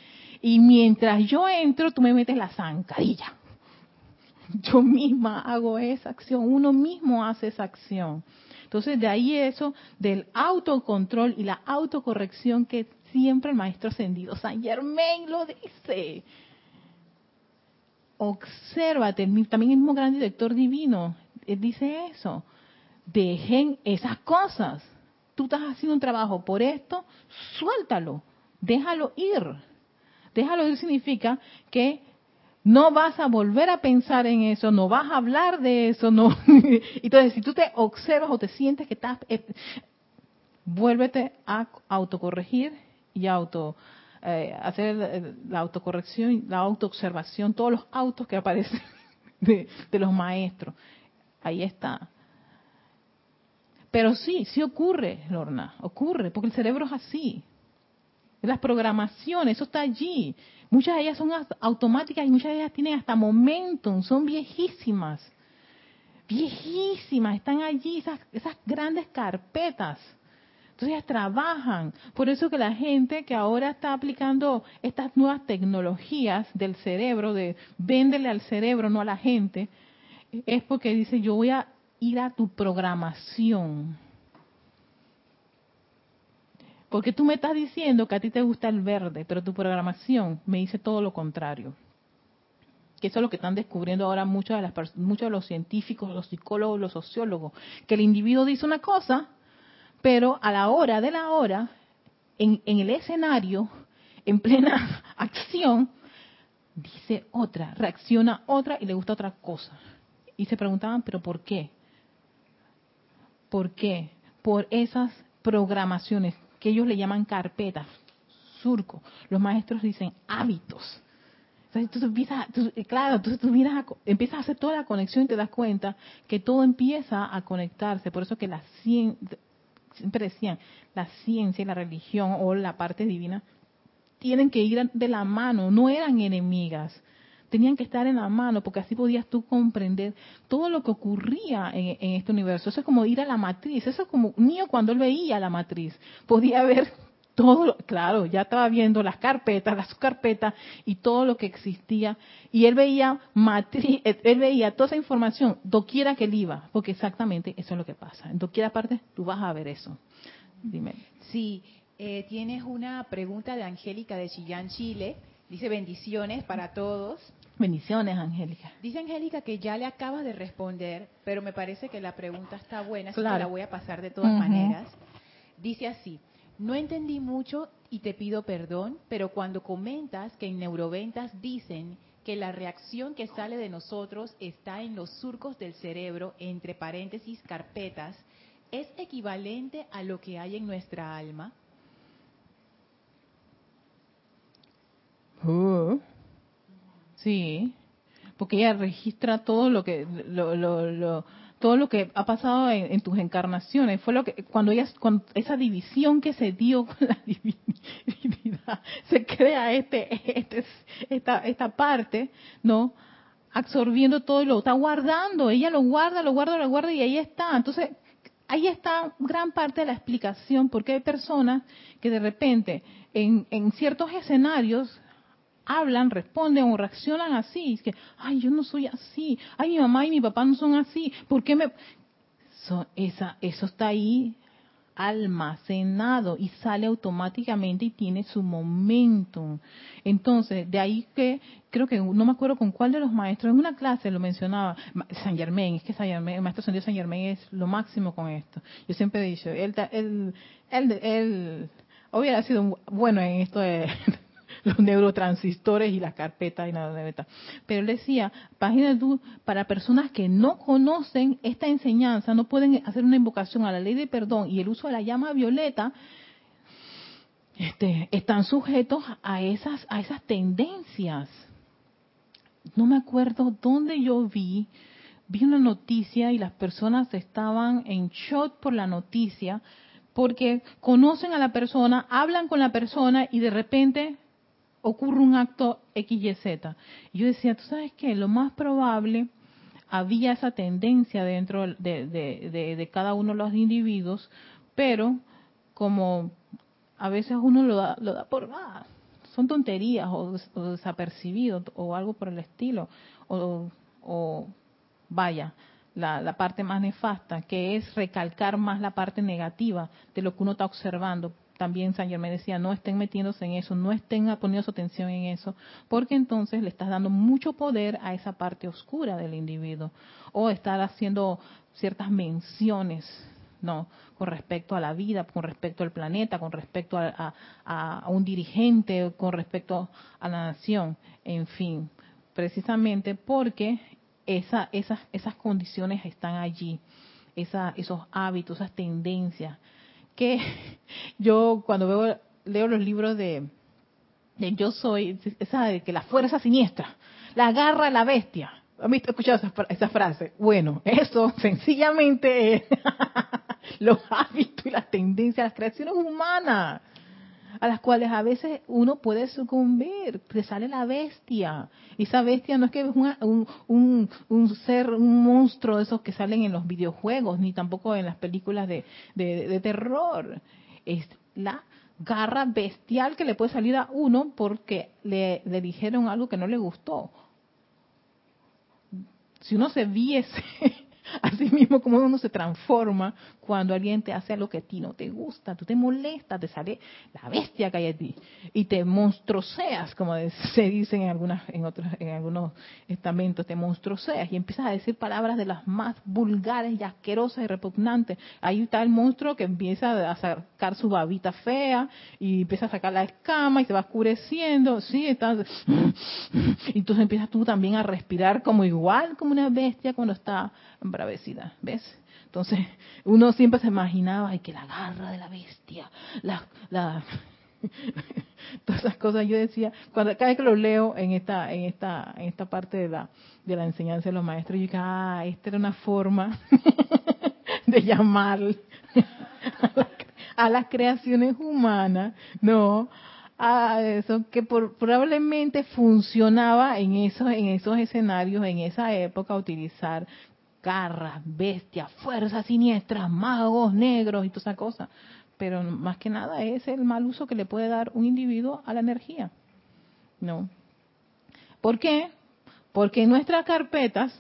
y mientras yo entro, tú me metes la zancadilla yo misma hago esa acción, uno mismo hace esa acción. Entonces de ahí eso del autocontrol y la autocorrección que siempre el maestro ascendido San Germain lo dice. Obsérvate, también el mismo gran director divino él dice eso. Dejen esas cosas. Tú estás haciendo un trabajo por esto, suéltalo, déjalo ir. Déjalo ir significa que no vas a volver a pensar en eso, no vas a hablar de eso, no. Entonces, si tú te observas o te sientes que estás, eh, vuélvete a autocorregir y auto eh, hacer la autocorrección, la autoobservación, todos los autos que aparecen de, de los maestros. Ahí está. Pero sí, sí ocurre, Lorna, ocurre, porque el cerebro es así. las programaciones, eso está allí. Muchas de ellas son automáticas y muchas de ellas tienen hasta momentum, son viejísimas. Viejísimas, están allí esas, esas grandes carpetas. Entonces ellas trabajan. Por eso que la gente que ahora está aplicando estas nuevas tecnologías del cerebro, de véndele al cerebro, no a la gente, es porque dice, yo voy a ir a tu programación porque tú me estás diciendo que a ti te gusta el verde, pero tu programación me dice todo lo contrario. Que eso es lo que están descubriendo ahora muchos de, las, muchos de los científicos, los psicólogos, los sociólogos, que el individuo dice una cosa, pero a la hora de la hora, en, en el escenario, en plena acción, dice otra, reacciona otra y le gusta otra cosa. Y se preguntaban, pero ¿por qué? ¿Por qué? Por esas programaciones que ellos le llaman carpetas, surco. Los maestros dicen hábitos. Entonces, empiezas a hacer toda la conexión y te das cuenta que todo empieza a conectarse. Por eso que la ciencia, siempre decían, la ciencia y la religión o la parte divina tienen que ir de la mano, no eran enemigas tenían que estar en la mano, porque así podías tú comprender todo lo que ocurría en, este universo. Eso es como ir a la matriz, eso es como mío cuando él veía la matriz, podía ver todo, claro, ya estaba viendo las carpetas, las carpetas y todo lo que existía, y él veía matriz, él veía toda esa información, doquiera que él iba, porque exactamente eso es lo que pasa. En doquiera parte tú vas a ver eso. Dime. Sí, eh, tienes una pregunta de Angélica de Chillán, Chile. Dice bendiciones para todos. Bendiciones, Angélica. Dice Angélica que ya le acabas de responder, pero me parece que la pregunta está buena, así que la voy a pasar de todas maneras. Dice así, no entendí mucho y te pido perdón, pero cuando comentas que en neuroventas dicen que la reacción que sale de nosotros está en los surcos del cerebro, entre paréntesis, carpetas, ¿es equivalente a lo que hay en nuestra alma? Uh. Sí, porque ella registra todo lo que lo, todo lo que ha pasado en, tus encarnaciones. Fue lo que cuando ella cuando esa división que se dio con la divinidad se crea este, este esta esta parte, ¿no? absorbiendo todo y lo está guardando, ella lo guarda, lo guarda, lo guarda y ahí está. Entonces, ahí está gran parte de la explicación porque hay personas que de repente en, en ciertos escenarios hablan, responden o reaccionan así. Es que, ay, yo no soy así. Ay, mi mamá y mi papá no son así. ¿Por qué me...? esa, eso está ahí almacenado y sale automáticamente y tiene su momento. Entonces, de ahí que creo que no me acuerdo con cuál de los maestros, en una clase lo mencionaba, San Germán, es que San Germán, el maestro San Germán es lo máximo con esto. Yo siempre he dicho, él, él, él, él hubiera sido bueno en esto de, los neurotransistores y las carpetas y nada de Pero él decía, página de para personas que no conocen esta enseñanza, no pueden hacer una invocación a la ley de perdón y el uso de la llama violeta, este, están sujetos a esas, a esas tendencias. No me acuerdo dónde yo vi, vi una noticia y las personas estaban en shock por la noticia porque conocen a la persona, hablan con la persona y de repente ocurre un acto XYZ. Yo decía, ¿tú sabes qué? Lo más probable, había esa tendencia dentro de, de, cada uno de los individuos, pero como a veces uno lo da, lo da por, ah, son tonterías o, desapercibidos o algo por el estilo, o, o vaya, la, la, parte más nefasta, que es recalcar más la parte negativa de lo que uno está observando también San Germán decía, no estén metiéndose en eso, no estén poniendo su atención en eso, porque entonces le estás dando mucho poder a esa parte oscura del individuo, o estar haciendo ciertas menciones, ¿no? Con respecto a la vida, con respecto al planeta, con respecto a, un dirigente, con respecto a la nación, en fin, precisamente porque esa, esas, esas condiciones están allí, esa, esos hábitos, esas tendencias que yo cuando veo leo los libros de, Yo Soy, esa de que la fuerza siniestra, la agarra la bestia. ¿Han visto, escuchado esa, frase? Bueno, eso sencillamente es los hábitos y las tendencias, las creaciones humanas. A las cuales a veces uno puede sucumbir, te sale la bestia. Y esa bestia no es que es un, un, un, ser, un monstruo de esos que salen en los videojuegos, ni tampoco en las películas de, de terror. Es la garra bestial que le puede salir a uno porque le dijeron algo que no le gustó. Si uno se viese Así mismo como uno se transforma cuando alguien te hace algo que a ti no te gusta, tú te molestas, te sale la bestia que hay en ti y te monstruoseas, como se dice en algunas, en otros, en algunos estamentos, te monstruoseas y empiezas a decir palabras de las más vulgares y asquerosas y repugnantes. Ahí está el monstruo que empieza a sacar su babita fea y empieza a sacar la escama y se va oscureciendo, sí, estás, entonces empiezas tú también a respirar como igual como una bestia cuando está bravecidad, ¿ves? Entonces, uno siempre se imaginaba, ay, que la garra de la bestia, la, la, todas esas cosas. Yo decía, cuando cada vez que lo leo en esta, en esta, en esta parte de la, de la enseñanza de los maestros, yo digo, ah, esta era una forma de llamar a las creaciones humanas, no, a eso que probablemente funcionaba en esos en esos escenarios en esa época utilizar garras, bestias, fuerzas siniestras, magos negros y toda esa cosa. Pero más que nada es el mal uso que le puede dar un individuo a la energía. No. ¿Por qué? Porque en nuestras carpetas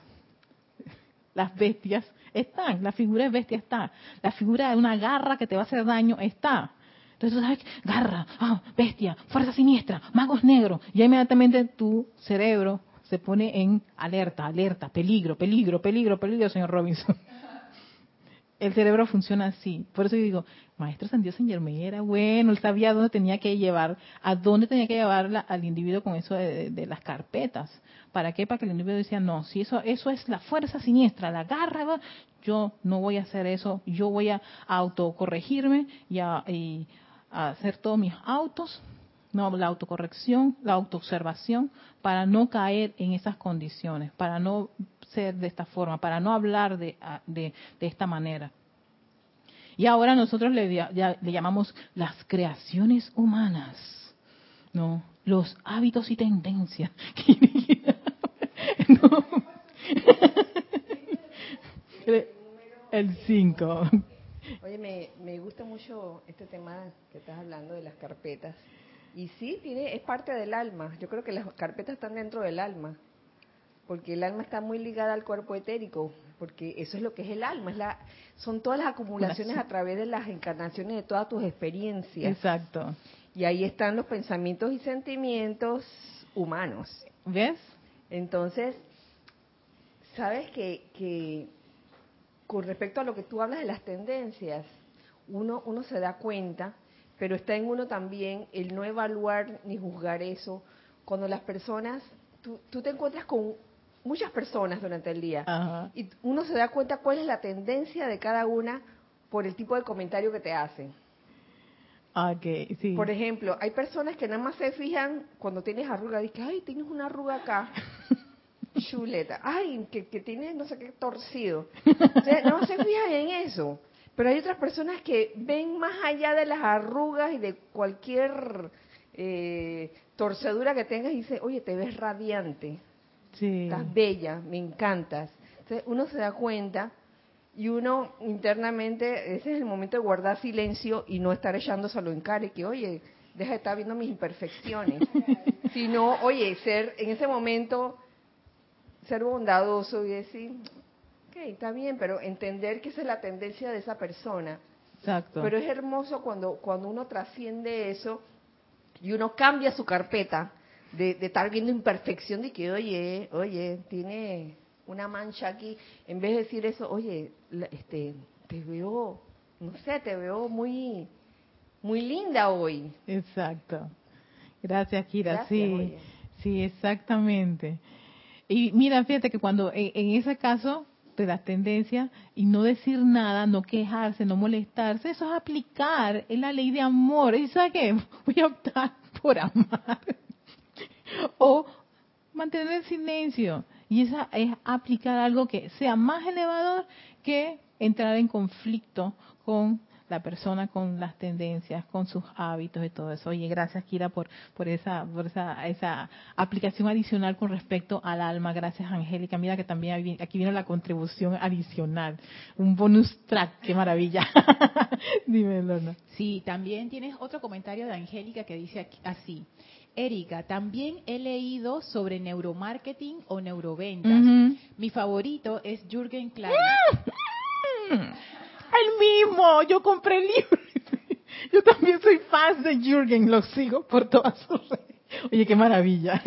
las bestias están, la figura de bestia está, la figura de una garra que te va a hacer daño está. Entonces tú sabes, garra, ah, bestia, fuerza siniestra, magos negros, y inmediatamente tu cerebro se pone en alerta, alerta, peligro, peligro, peligro, peligro, señor Robinson. El cerebro funciona así. Por eso yo digo, Maestro San Dios era bueno, él sabía dónde tenía que llevar, a dónde tenía que llevar al individuo con eso de, las carpetas. ¿Para qué? Para que el individuo decía, no, si eso, eso es la fuerza siniestra, la garra, yo no voy a hacer eso, yo voy a autocorregirme y a, y a hacer todos mis autos no, la autocorrección, la autoobservación, para no caer en esas condiciones, para no ser de esta forma, para no hablar de, de, esta manera. Y ahora nosotros le, le llamamos las creaciones humanas, ¿no? Los hábitos y tendencias. El 5. Oye, me, me gusta mucho este tema que estás hablando de las carpetas y sí, tiene, es parte del alma. Yo creo que las carpetas están dentro del alma, porque el alma está muy ligada al cuerpo etérico, porque eso es lo que es el alma, es la, son todas las acumulaciones a través de las encarnaciones de todas tus experiencias. Exacto. Y ahí están los pensamientos y sentimientos humanos. ¿Ves? Entonces, sabes que, que con respecto a lo que tú hablas de las tendencias, uno, uno se da cuenta pero está en uno también el no evaluar ni juzgar eso. Cuando las personas, tú, te encuentras con muchas personas durante el día y uno se da cuenta cuál es la tendencia de cada una por el tipo de comentario que te hacen. Okay, sí. Por ejemplo, hay personas que nada más se fijan cuando tienes arruga, dicen, ay, tienes una arruga acá. Chuleta. Ay, que, que tienes no sé qué torcido. O sea, no se fijan en eso. Pero hay otras personas que ven más allá de las arrugas y de cualquier eh, torcedura que tengas y dicen, oye, te ves radiante, sí. estás bella, me encantas. Entonces uno se da cuenta y uno internamente, ese es el momento de guardar silencio y no estar echándoselo en cara y que, oye, deja de estar viendo mis imperfecciones. Sino, oye, ser en ese momento, ser bondadoso y decir, está bien, pero entender que esa es la tendencia de esa persona. Exacto. Pero es hermoso cuando, cuando uno trasciende eso y uno cambia su carpeta de, estar viendo imperfección de que, oye, oye, tiene una mancha aquí, en vez de decir eso, oye, este, te veo, no sé, te veo muy, muy linda hoy. Exacto. Gracias, Kira. sí, sí, exactamente. Y mira, fíjate que cuando en ese caso de las tendencias y no decir nada, no quejarse, no molestarse, eso es aplicar en la ley de amor. ¿Y sabe qué? Voy a optar por amar o mantener el silencio. Y esa es aplicar algo que sea más elevador que entrar en conflicto con la persona con las tendencias, con sus hábitos y todo eso. Oye, gracias Kira por, por esa, por esa, esa aplicación adicional con respecto al alma. Gracias Angélica. Mira que también aquí viene la contribución adicional. Un bonus track, qué maravilla. Dime, Lorna. Sí, también tienes otro comentario de Angélica que dice así. Erika, también he leído sobre neuromarketing o neuroventas. Mi favorito es Jürgen Klein. El mismo, yo compré el libro. Yo también soy fan de Jürgen, lo sigo por todas sus redes. Oye, qué maravilla.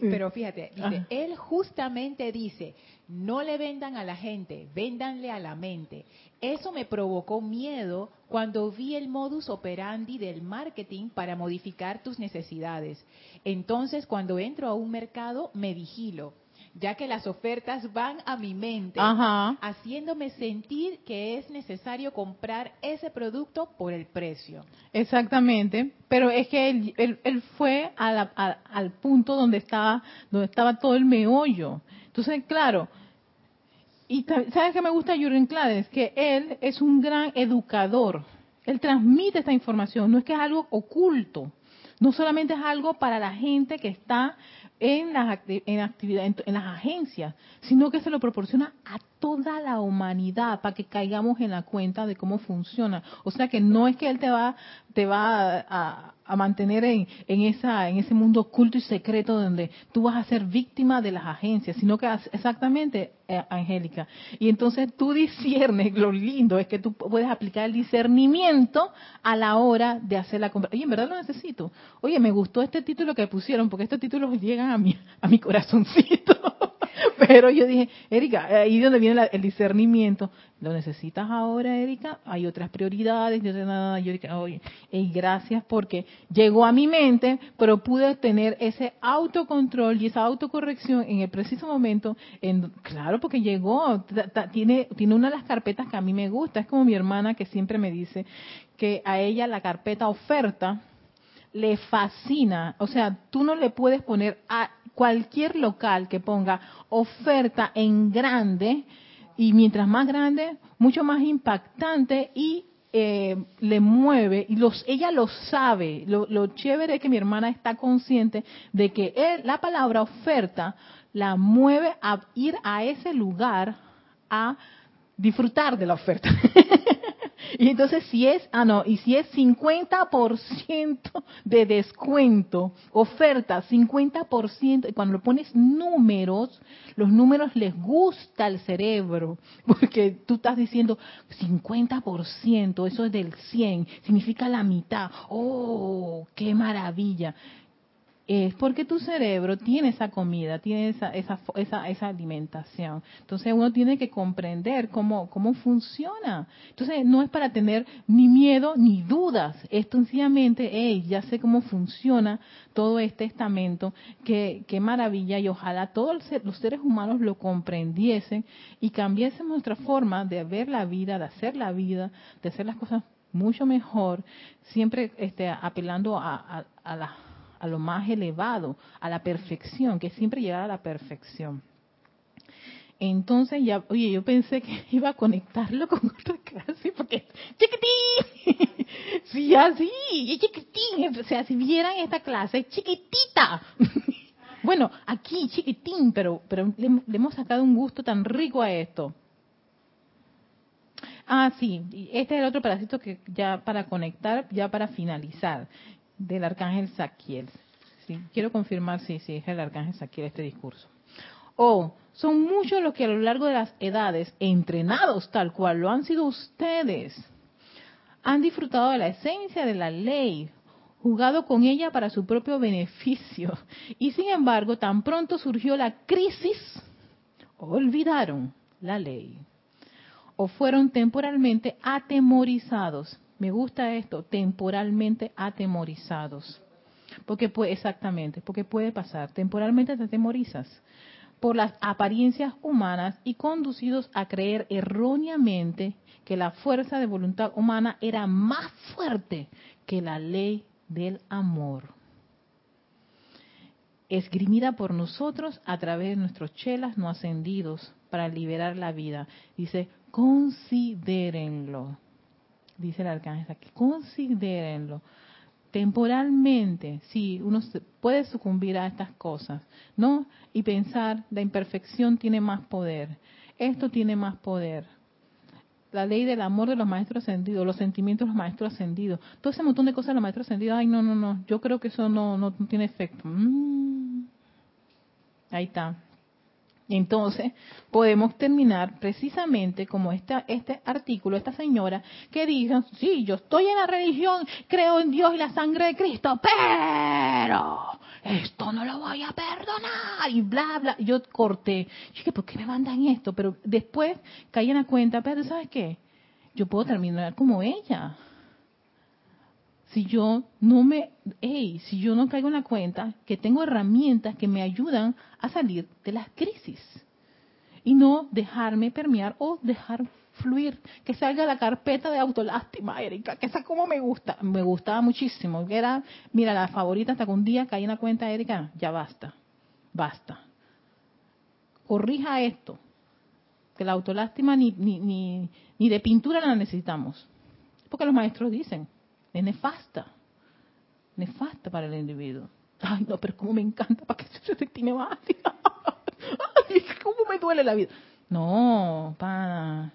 Pero fíjate, dice, él justamente dice, no le vendan a la gente, véndanle a la mente. Eso me provocó miedo cuando vi el modus operandi del marketing para modificar tus necesidades. Entonces, cuando entro a un mercado, me vigilo, ya que las ofertas van a mi mente, haciéndome sentir que es necesario comprar ese producto por el precio. Exactamente, pero es que él, fue al punto donde estaba, donde estaba todo el meollo. Entonces, claro, y ¿sabes qué me gusta Jürgen Clades? Que él es un gran educador. Él transmite esta información, no es que es algo oculto. No solamente es algo para la gente que está en las, en, actividad, en, las agencias, sino que se lo proporciona a toda la humanidad para que caigamos en la cuenta de cómo funciona. O sea que no es que él te va, te va a, mantener en, en, esa, en ese mundo oculto y secreto donde tú vas a ser víctima de las agencias, sino que exactamente, eh, Angélica. Y entonces tú disciernes, lo lindo es que tú puedes aplicar el discernimiento a la hora de hacer la compra. Oye, en verdad lo necesito. Oye, me gustó este título que pusieron, porque estos títulos llegan a mi, a mi corazoncito. Pero yo dije, Erika, ahí es donde viene el discernimiento. ¿Lo necesitas ahora, Erika? Hay otras prioridades. Yo, nada, yo oye, gracias porque llegó a mi mente, pero pude tener ese autocontrol y esa autocorrección en el preciso momento. En, claro, porque llegó, tiene, tiene una de las carpetas que a mí me gusta. Es como mi hermana que siempre me dice que a ella la carpeta oferta le fascina. O sea, tú no le puedes poner a cualquier local que ponga oferta en grande y mientras más grande, mucho más impactante y eh, le mueve y los ella lo sabe. Lo, chévere es que mi hermana está consciente de que él, la palabra oferta la mueve a ir a ese lugar a disfrutar de la oferta. Y entonces si es, ah no, y si es 50% de descuento, oferta, 50%, y cuando lo pones números, los números les gusta al cerebro, porque tú estás diciendo 50%, eso es del 100, significa la mitad. Oh, qué maravilla es porque tu cerebro tiene esa comida, tiene esa, esa, esa, esa, alimentación. Entonces uno tiene que comprender cómo, cómo funciona. Entonces no es para tener ni miedo ni dudas, es sencillamente, hey, ya sé cómo funciona todo este estamento, qué, qué maravilla y ojalá todos los seres humanos lo comprendiesen y cambiesen nuestra forma de ver la vida, de hacer la vida, de hacer las cosas mucho mejor, siempre este, apelando a, a, a la a lo más elevado, a la perfección, que siempre llega a la perfección. Entonces ya, oye, yo pensé que iba a conectarlo con otra clase porque chiquitín, sí, así, chiquitín, o sea, si vieran esta clase, chiquitita. bueno, aquí chiquitín, pero, pero le, le hemos sacado un gusto tan rico a esto. Ah, sí, este es el otro pedacito que ya para conectar, ya para finalizar del arcángel Saquiel. Quiero confirmar si es el arcángel Saquiel este discurso. O son muchos los que a lo largo de las edades, entrenados tal cual lo han sido ustedes, han disfrutado de la esencia de la ley, jugado con ella para su propio beneficio. Y sin embargo, tan pronto surgió la crisis, olvidaron la ley. O fueron temporalmente atemorizados me gusta esto, temporalmente atemorizados. Porque puede, exactamente, porque puede pasar, temporalmente te atemorizas por las apariencias humanas y conducidos a creer erróneamente que la fuerza de voluntad humana era más fuerte que la ley del amor. Esgrimida por nosotros a través de nuestros chelas no ascendidos para liberar la vida. Dice, considérenlo dice el arcángel aquí, considérenlo. Temporalmente, sí, uno puede sucumbir a estas cosas, ¿no? Y pensar, la imperfección tiene más poder, esto tiene más poder. La ley del amor de los maestros ascendidos, los sentimientos de los maestros ascendidos, todo ese montón de cosas de los maestros ascendidos, ay, no, no, no, yo creo que eso no, no, tiene efecto. Mm. Ahí está. Entonces, podemos terminar precisamente como esta, este artículo, esta señora que dice, sí, yo estoy en la religión, creo en Dios y la sangre de Cristo, pero esto no lo voy a perdonar y bla, bla. Yo corté. Yo dije, ¿por qué me mandan esto? Pero después caí en la cuenta, pero ¿sabes qué? Yo puedo terminar como ella si yo no me, hey, si yo no caigo en la cuenta que tengo herramientas que me ayudan a salir de las crisis y no dejarme permear o dejar fluir, que salga la carpeta de autolástima, Erika, que esa como me gusta, me gustaba muchísimo, que era, mira, la favorita hasta que un día caí en la cuenta, Erika, ya basta, basta. Corrija esto, que la autolástima ni, ni, ni, ni de pintura la necesitamos, porque los maestros dicen, es nefasta. Nefasta para el individuo. Ay, no, pero cómo me encanta para que se tiene más. Ay, cómo me duele la vida. No, para.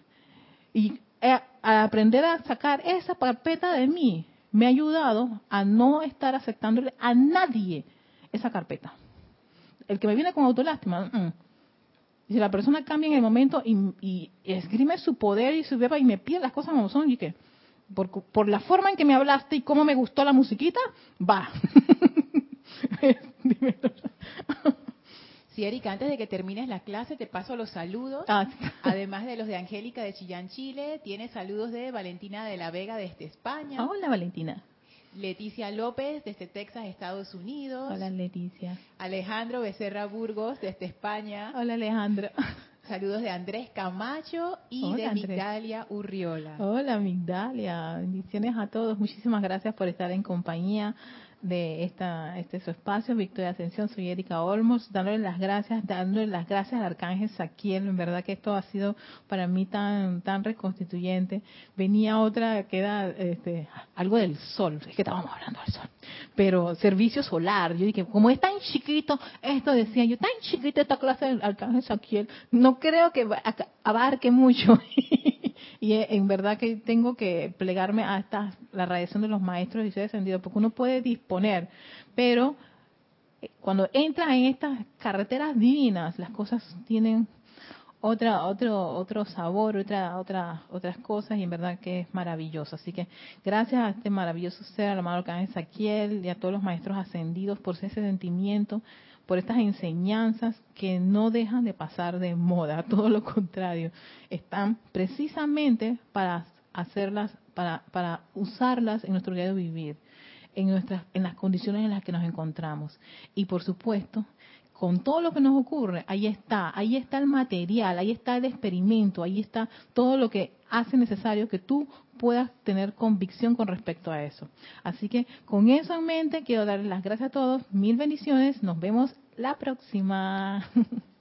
Y eh, aprender a sacar esa carpeta de mí me ha ayudado a no estar aceptándole a nadie esa carpeta. El que me viene con autolástima, mm, si la persona cambia en el momento y, y esgrime su poder y su beba y me pide las cosas como son, y que por, la forma en que me hablaste y cómo me gustó la musiquita, va. Sí, Erika, antes de que termines la clase te paso los saludos. Ah. Además de los de Angélica de Chillán, Chile, tiene saludos de Valentina de la Vega desde España. Hola, Valentina. Leticia López desde Texas, Estados Unidos. Hola, Leticia. Alejandro Becerra Burgos desde España. Hola, Alejandro. Saludos de Andrés Camacho y de Migdalia Urriola. Hola Migdalia, bendiciones a todos. Muchísimas gracias por estar en compañía de esta, este su espacio, Victoria Ascensión, soy Erika Olmos, dándole las gracias, dándole las gracias al Arcángel Saquiel, en verdad que esto ha sido para mí tan, tan reconstituyente. Venía otra que era este, algo del sol, es que estábamos hablando del sol, pero servicio solar, yo dije, como es tan chiquito, esto decía yo, tan chiquito esta clase del Arcángel Saquiel, no creo que abarque mucho. y en verdad que tengo que plegarme a esta, la radiación de los maestros y ser descendido, porque uno puede disponer, pero eh, cuando entra en estas carreteras divinas, las cosas tienen otra, otro, otro sabor, otra, otra, otras cosas y en verdad que es maravilloso. Así que gracias a este maravilloso ser, al amado Arcángel Saquiel y a todos los maestros ascendidos por ese sentimiento por estas enseñanzas que no dejan de pasar de moda, todo lo contrario, están precisamente para hacerlas, para, para usarlas en nuestro día de vivir, en nuestras, en las condiciones en las que nos encontramos. Y por supuesto, con todo lo que nos ocurre, ahí está, ahí está el material, ahí está el experimento, ahí está todo lo que hace necesario que tú puedas tener convicción con respecto a eso. Así que con eso en mente, quiero darles las gracias a todos, mil bendiciones, nos vemos la próxima.